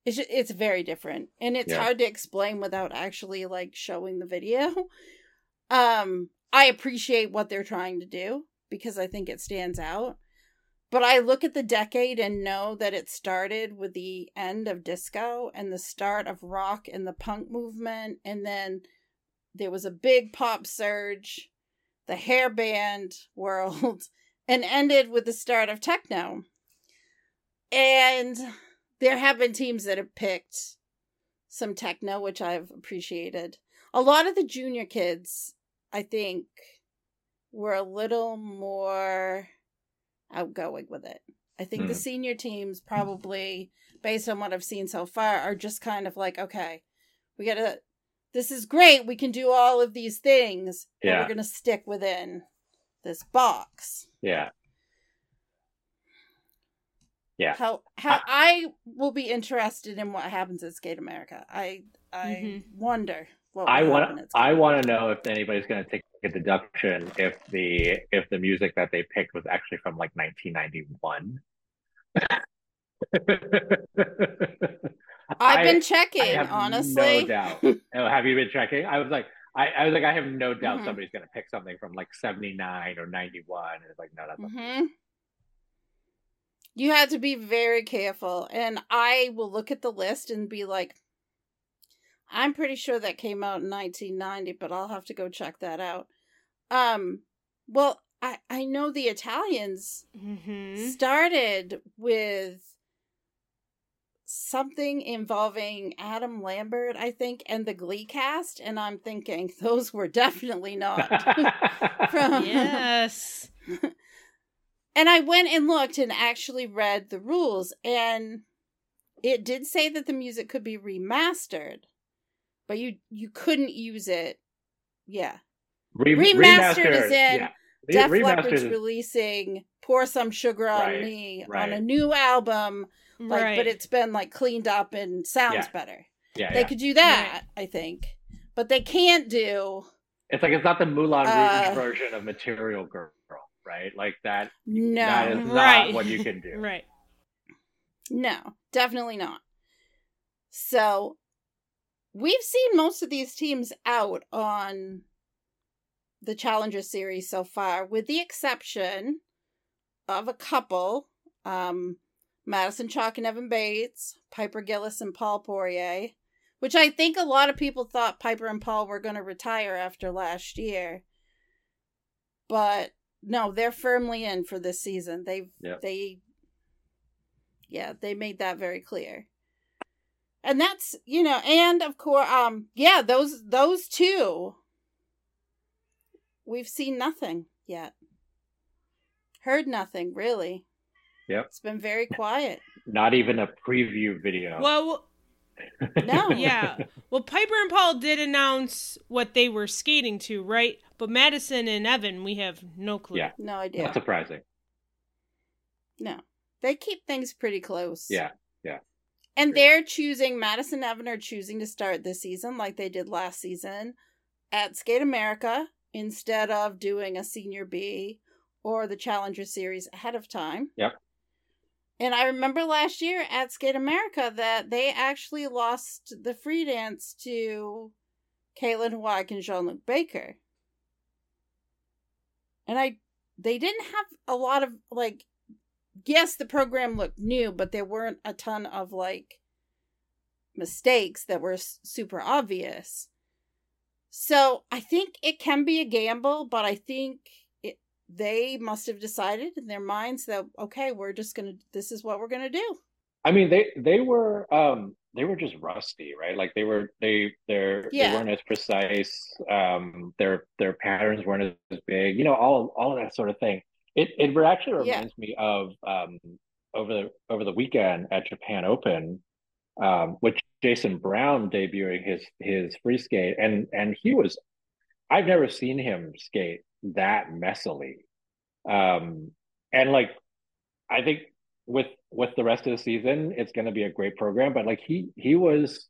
it's just, it's very different and it's yeah. hard to explain without actually like showing the video. [LAUGHS] Um, I appreciate what they're trying to do because I think it stands out. But I look at the decade and know that it started with the end of disco and the start of rock and the punk movement and then there was a big pop surge, the hair band [LAUGHS] world, and ended with the start of techno. And there have been teams that have picked some techno, which I've appreciated. A lot of the junior kids, I think, were a little more outgoing with it. I think the hmm. senior teams probably, based on what I've seen so far, are just kind of like, okay, we gotta this is great. We can do all of these things. Yeah. we're going to stick within this box. Yeah. Yeah. How how I, I will be interested in what happens at Skate America. I I mm-hmm. wonder what I want I want to know if anybody's going to take a deduction if the if the music that they picked was actually from like 1991. [LAUGHS] I've I, been checking, honestly. No doubt. [LAUGHS] oh, have you been checking? I was like, I, I was like, I have no doubt mm-hmm. somebody's gonna pick something from like 79 or 91. And it's like, no, that's mm-hmm. You had to be very careful. And I will look at the list and be like, I'm pretty sure that came out in 1990, but I'll have to go check that out. Um, well, I, I know the Italians Mm-hmm. started with something involving Adam Lambert, I think, and the Glee cast, and I'm thinking [LAUGHS] those were definitely not [LAUGHS] from. Yes. [LAUGHS] And I went and looked and actually read the rules, and it did say that the music could be remastered, but you you couldn't use it. Yeah, Re- Remastered is in yeah. Re- Def Leppard's is- releasing "Pour Some Sugar on Right, Me" on a new album, like, right. but it's been like cleaned up and sounds Yeah. better. yeah, They yeah. could do that, I think, but they can't do It's like it's not the Moulin Uh, version of Material Girl, right? Like that. no, That is Right. not what you can do. [LAUGHS] Right. no, definitely not. So we've seen most of these teams out on the Challenger Series so far, with the exception of a couple. Um, Madison Chock and Evan Bates, Piper Gilles and Paul Poirier, which I think a lot of people thought Piper and Paul were going to retire after last year. But no, they're firmly in for this season. They Yep. they yeah, they made that very clear. And that's, you know, and of course um yeah, those those two we've seen nothing yet. Heard nothing, really. Yep. It's been very quiet. Not even a preview video. Well, [LAUGHS] No. yeah. Well, Piper and Paul did announce what they were skating to, right? But Madison and Evan, we have no clue. Yeah. No idea. Not surprising. No. They keep things pretty close. Yeah. Yeah. And Agree. they're choosing, Madison and Evan are choosing to start this season like they did last season at Skate America instead of doing a senior B or the Challenger Series ahead of time. Yep. And I remember last year at Skate America that they actually lost the free dance to Kaitlin Hawayek and Jean Luc Baker. And I they didn't have a lot of like yes, the program looked new, but there weren't a ton of like mistakes that were super obvious. So I think it can be a gamble, but I think they must have decided in their minds that okay, we're just gonna this is what we're gonna do. I mean, they they were um they were just rusty, right? Like they were they they're Yeah. they weren't as precise. Um, their their patterns weren't as big. You know, all all of that sort of thing. It it actually Yeah. reminds me of um over the over the weekend at Japan Open, um, with Jason Brown debuting his his free skate, and and he was, I've never seen him skate that messily, um, and like, I think with with the rest of the season, it's going to be a great program. But like he he was,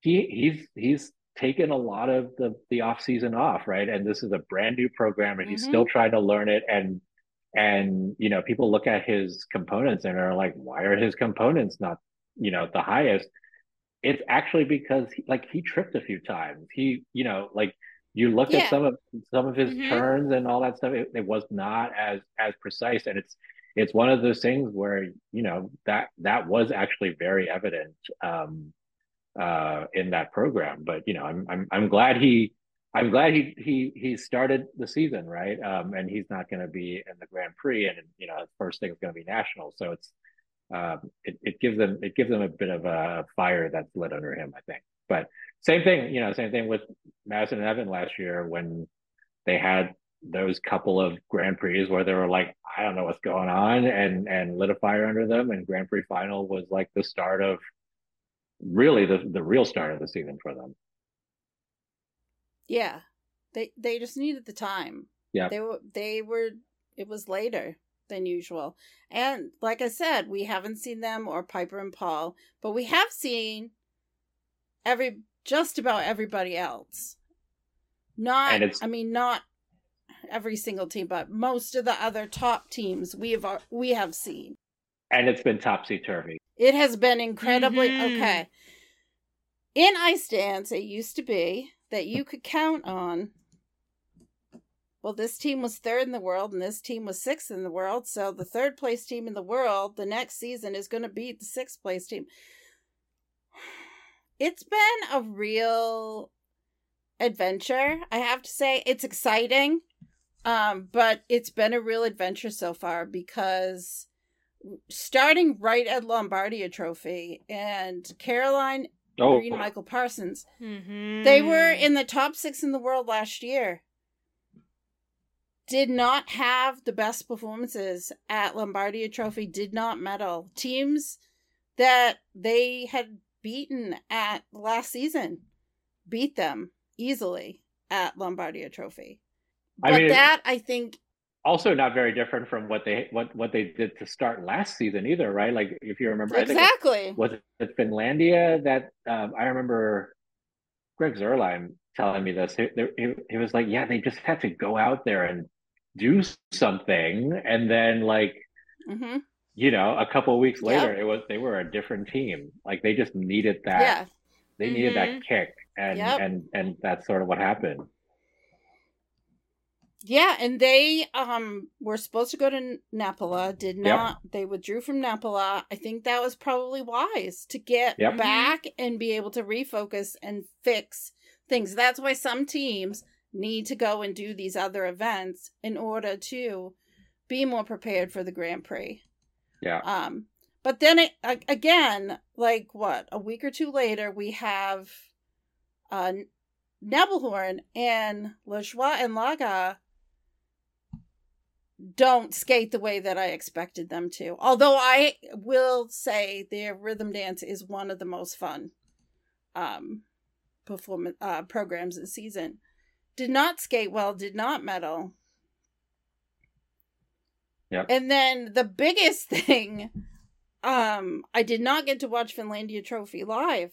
he he's he's taken a lot of the the off season off, right? And this is a brand new program, and he's Mhm. still trying to learn it. And and you know, people look at his components and are like, why are his components not you know the highest? It's actually because he, like he tripped a few times. He you know like you look Yeah. at some of some of his Mhm. turns and all that stuff. It, it was not as as precise, and it's it's one of those things where you know that that was actually very evident um uh in that program but you know i'm i'm, I'm glad he i'm glad he he he started the season right um and he's not going to be in the grand prix and you know first thing is going to be national so it's um it, it gives them it gives them a bit of a fire that's lit under him i think but same thing you know same thing with madison and evan last year when they had those couple of Grand Prix where they were like, I don't know what's going on, and and lit a fire under them. And Grand Prix final was like the start of really the the real start of the season for them. Yeah. They they just needed the time. Yeah. They were they were it was later than usual. And like I said, we haven't seen them or Piper and Paul, but we have seen every just about everybody else. Not And it's- I mean not every single team, but most of the other top teams we have uh, we have seen. And it's been topsy turvy. It has been incredibly Mhm. okay. In ice dance, it used to be that you could count on well, this team was third in the world and this team was sixth in the world. So the third place team in the world the next season is going to beat the sixth place team. It's been a real adventure. I have to say, it's exciting. Um, but it's been a real adventure so far because starting right at Lombardia Trophy and Caroline Oh, Green, Michael Parsons, Mm-hmm. they were in the top six in the world last year. Did not have the best performances at Lombardia Trophy, did not medal. Teams that they had beaten at last season beat them easily at Lombardia Trophy. I But mean- that I think also not very different from what they what what they did to start last season either, right? Like if you remember, I think exactly. was it Finlandia that um, I remember Greg Zuerlein telling me this. He, he, he was like, yeah, they just had to go out there and do something, and then like hmm you know, a couple of weeks Yep. later, it was they were a different team. Like they just needed that. Yeah. They needed Mhm. that kick, and Yep. and and that's sort of what happened. Yeah, and they um were supposed to go to Nepela, did not. They withdrew from Nepela. I think that was probably wise to get Yep. back and be able to refocus and fix things. That's why some teams need to go and do these other events in order to be more prepared for the Grand Prix. Yeah. Um but then it again, like what, a week or two later we have uh Nebelhorn and Lajoie and Lagha don't skate the way that I expected them to. Although I will say their rhythm dance is one of the most fun um performance uh programs this season. Did not skate well, did not medal. Yep. And then the biggest [LAUGHS] thing, um, I did not get to watch Finlandia Trophy live.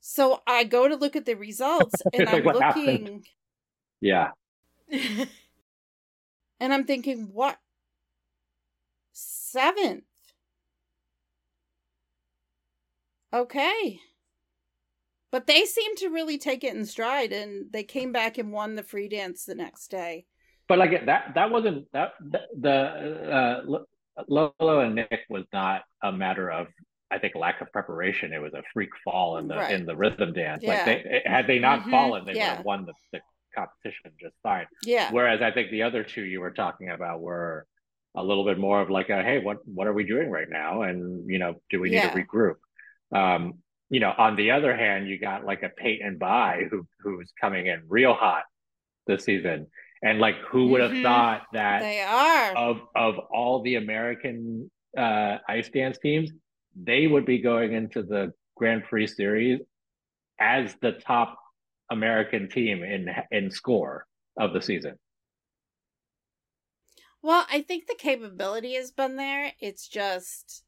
So I go to look at the results [LAUGHS] and I'm looking happened? Yeah. [LAUGHS] and I'm thinking, what? Seventh. Okay. But they seem to really take it in stride and they came back and won the free dance the next day. But like that that wasn't that the uh Lolo and Nick was not a matter of I think lack of preparation. It was a freak fall in the Right. in the rhythm dance. Yeah. Like they had they not Mhm. fallen, they would have won the, the competition just fine. Yeah. Whereas I think the other two you were talking about were a little bit more of like a hey, what what are we doing right now? And you know, do we need Yeah. to regroup? Um, you know, on the other hand, you got like a Peyton By who who's coming in real hot this season. And like who would have Mhm. thought that They are. of of all the American uh, ice dance teams, they would be going into the Grand Prix series as the top American team in in score of the season. Well, I think the capability has been there. It's just,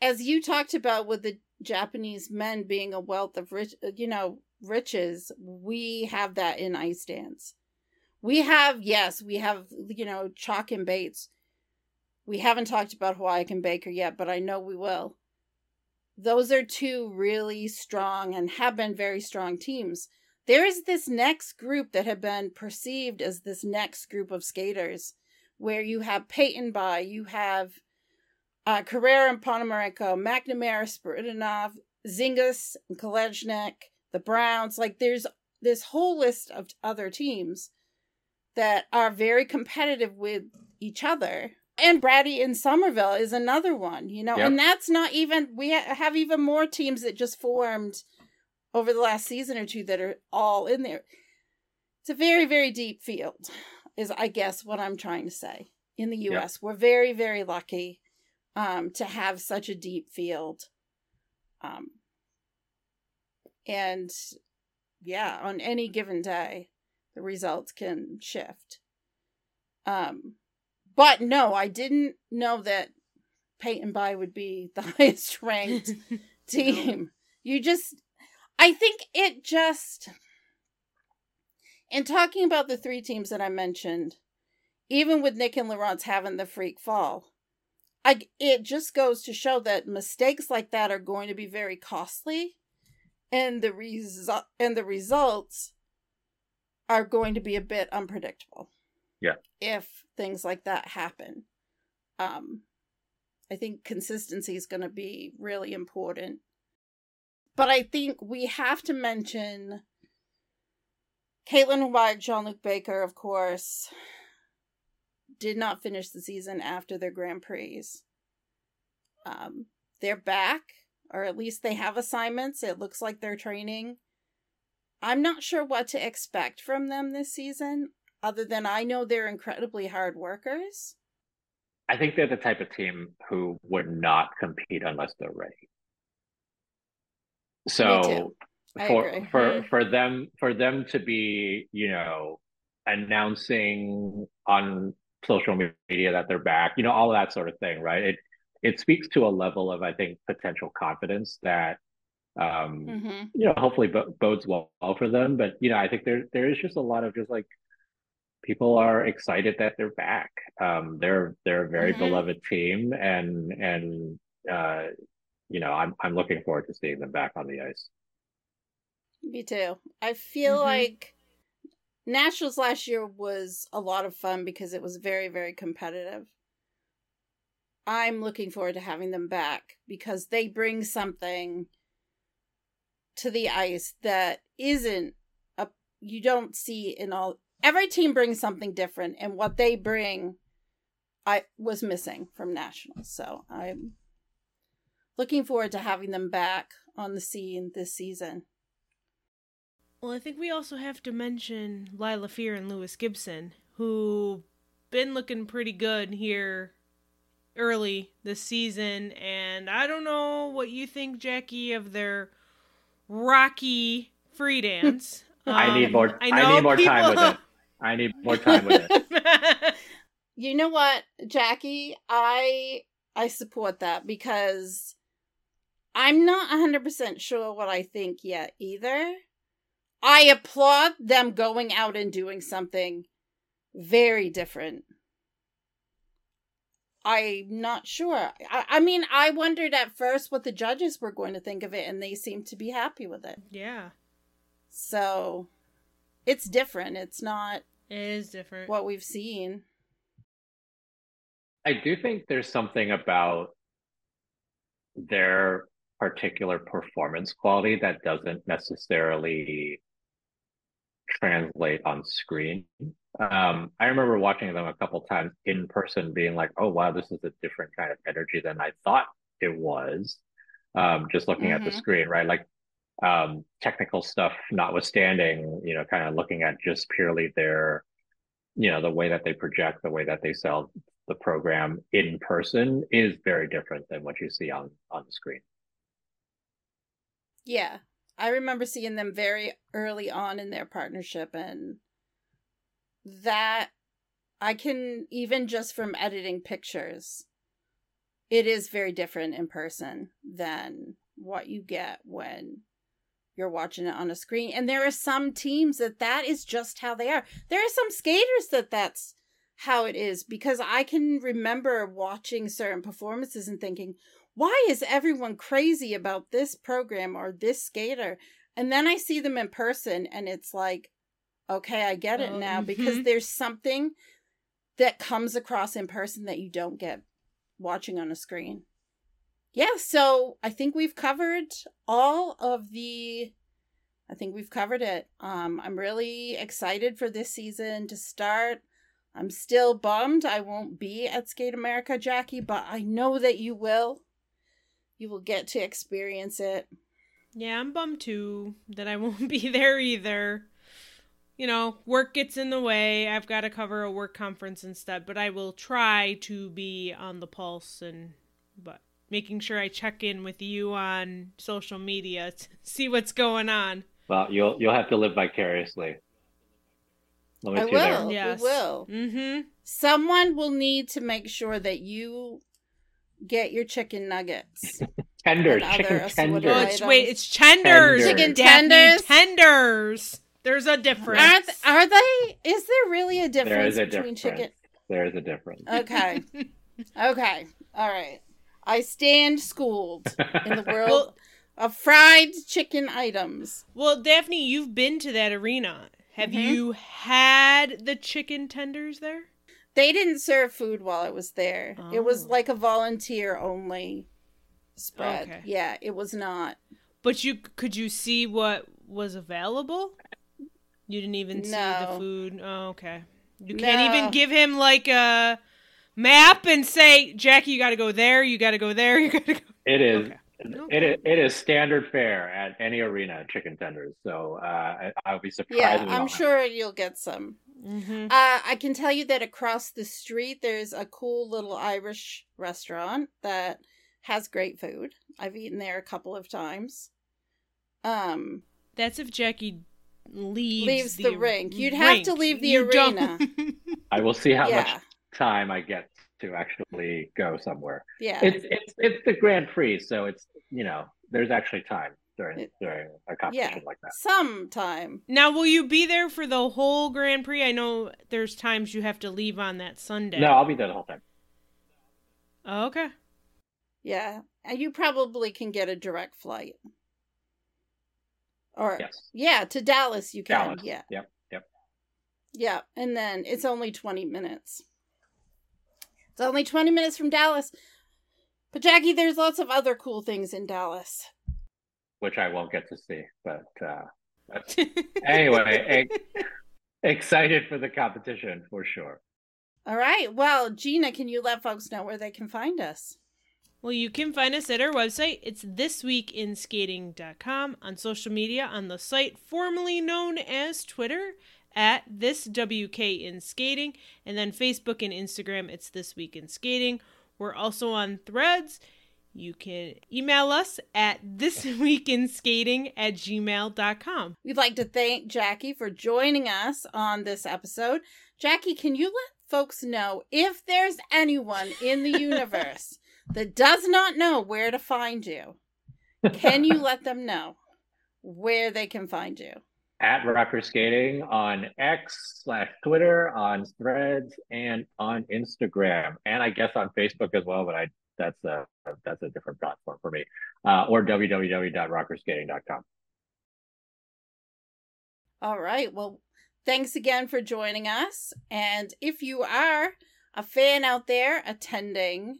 as you talked about with the Japanese men being a wealth of rich, you know, riches, we have that in ice dance. We have, yes, we have, you know, Chock and Bates. We haven't talked about Hawayek and Baker yet, but I know we will. Those are two really strong and have been very strong teams. There is this next group that have been perceived as this next group of skaters where you have Peyton By, you have uh, Carreira and Ponomarenko, McNamara, Spiridonov, Zingas, and Kolesnik, the Browns. Like there's this whole list of other teams that are very competitive with each other. And Bratti in Somerville is another one, you know, Yep. and that's not even, we ha- have even more teams that just formed over the last season or two that are all in there. It's a very, very deep field, is I guess what I'm trying to say. In the Yep. US, we're very, very lucky um, to have such a deep field. Um, and yeah, on any given day, the results can shift. Um, but no, I didn't know that Peyton By would be [LAUGHS] the highest ranked [LAUGHS] team. You just, I think it just, in talking about the three teams that I mentioned, even with Nick and Laurence having the freak fall, I, it just goes to show that mistakes like that are going to be very costly, and the result and the results are going to be a bit unpredictable. Yeah. If things like that happen. Um I think consistency is going to be really important. But I think we have to mention Caitlin White, Jean Luc Baker, of course, did not finish the season after their Grand Prix. Um, they're back, or at least they have assignments. It looks like they're training. I'm not sure what to expect from them this season, other than I know they're incredibly hard workers. I think they're the type of team who would not compete unless they're ready. So for for Mhm. for them for them to be, you know, announcing on social media that they're back, you know, all of that sort of thing, right? It it speaks to a level of I think potential confidence that um hmm you know hopefully bo- bodes well for them but you know i think there there is just a lot of just like people are excited that they're back um they're they're a very Mhm. beloved team and and uh you know i'm i'm looking forward to seeing them back on the ice Me too. I feel Mhm. like Nationals last year was a lot of fun because it was very, very competitive. I'm looking forward to having them back because they bring something to the ice that isn't a you don't see in all every team brings something different and what they bring I was missing from Nationals. So I'm looking forward to having them back on the scene this season. Well, I think we also have to mention Lila Fear and Lewis Gibson, who been looking pretty good here early this season, and I don't know what you think, Jackie, of their rocky free dance. [LAUGHS] i need Um, more i, know need more time with it i need more time with it [LAUGHS] You know what, Jackie? I I support that because I'm not 100% sure what I think yet either. I applaud them going out and doing something very different. I'm not sure. I, I mean, I wondered at first what the judges were going to think of it, and they seemed to be happy with it. yeah, So it's different. It's not it is different. what we've seen. I do think there's something about their particular performance quality that doesn't necessarily translate on screen. Um, I remember watching them a couple times in person, being like, "Oh wow, this is a different kind of energy than I thought it was." Um, just looking at the Mhm. screen, right? Like um, technical stuff notwithstanding, you know, kind of looking at just purely their, you know, the way that they project, the way that they sell the program in person is very different than what you see on on the screen. Yeah. I remember seeing them very early on in their partnership and that I can even just from editing pictures it is very different in person than what you get when you're watching it on a screen and there are some teams that that is just how they are. There are some skaters that that's how it is because I can remember watching certain performances and thinking why is everyone crazy about this program or this skater? And then I see them in person and it's like, okay, I get it Oh, now because mhm. there's something that comes across in person that you don't get watching on a screen. Yeah, so I think we've covered all of the I think we've covered it. Um I'm really excited for this season to start. I'm still bummed I won't be at Skate America, Jackie, but I know that you will. You will get to experience it. Yeah, I'm bummed too that I won't [LAUGHS] be there either. You know, work gets in the way. I've got to cover a work conference instead, but I will try to be on the pulse and but making sure I check in with you on social media [LAUGHS] to see what's going on. Well, you'll you'll have to live vicariously. Let me I see you there. will. Yes. We will. Mhm. Someone will need to make sure that you get your chicken nuggets. [LAUGHS] Tenders, chicken other assorted tenders. Oh, it's items. wait, it's tenders. Tenders. Chicken Daphne, tenders? Tenders. There's a difference. Are, th- are they? Is there really a difference there is a between difference. chicken? There is a difference. Okay. [LAUGHS] okay. All right. I stand schooled [LAUGHS] in the world Well- of fried chicken items. Well, Daphne, you've been to that arena. Have Mhm. you had the chicken tenders there? They didn't serve food while I was there. It was Oh. like a volunteer only spread. Okay. Yeah, it was not. But you could you see what was available? You didn't even see the food. Oh, okay. You can't No. even give him like a map and say, Jackie, you got to go there. You got to go there. [LAUGHS] You got to go. [LAUGHS] It is. Okay. It is, it is standard fare at any arena chicken tenders. So uh, I, I'll be surprised. Yeah, I'm don't have sure you'll get some. Mm-hmm. Uh, I can tell you that across the street there's a cool little Irish restaurant that has great food. I've eaten there a couple of times. Um, That's if Jackie leaves, Leaves the rink. You'd have to leave the You don't- arena. [LAUGHS] I will see how yeah, much time I get to actually go somewhere. yeah. It's it's it's the Grand Prix, so it's you know there's actually time during It- during a competition like that. Sometime. now, will you be there for the whole Grand Prix? I know there's times you have to leave on that Sunday. No, I'll be there the whole time. Oh, okay. Yeah. Uh, you probably can get a direct flight. Or Yes. yeah, to Dallas you can. Dallas. Yeah. Yep. Yep. Yeah, and then it's only 20 minutes. It's only 20 minutes from Dallas. But Jackie, there's lots of other cool things in Dallas. Which I won't get to see, but uh, that's, [LAUGHS] anyway, e- excited for the competition for sure. All right. Well, Gina, can you let folks know where they can find us? Well, you can find us at our website. It's thisweekinskating.com on social media on the site formerly known as Twitter at this WK in skating and then Facebook and Instagram it's this week in skating. We're also on threads. You can email us at thisweekinskating at gmail.com. We'd like to thank Jackie for joining us on this episode. Jackie, can you let folks know if there's anyone in the [LAUGHS] universe that does not know where to find you? Can you [LAUGHS] let them know where they can find you? At Rocker Skating on X slash Twitter, on Threads, and on Instagram, and I guess on Facebook as well. But I that's a that's a different platform for me. Uh, or www.rockerskating.com. All right. Well, thanks again for joining us. And if you are a fan out there attending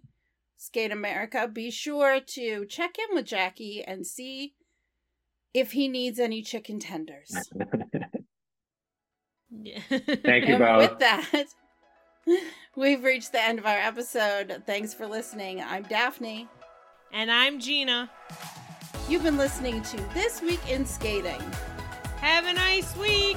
Skate America, be sure to check in with Jackie and see if he needs any chicken tenders. [LAUGHS] Yeah. Thank you and both. with that, [LAUGHS] we've reached the end of our episode. Thanks for listening. I'm Daphne. and I'm Gina. You've been listening to This Week in Skating. Have a nice week.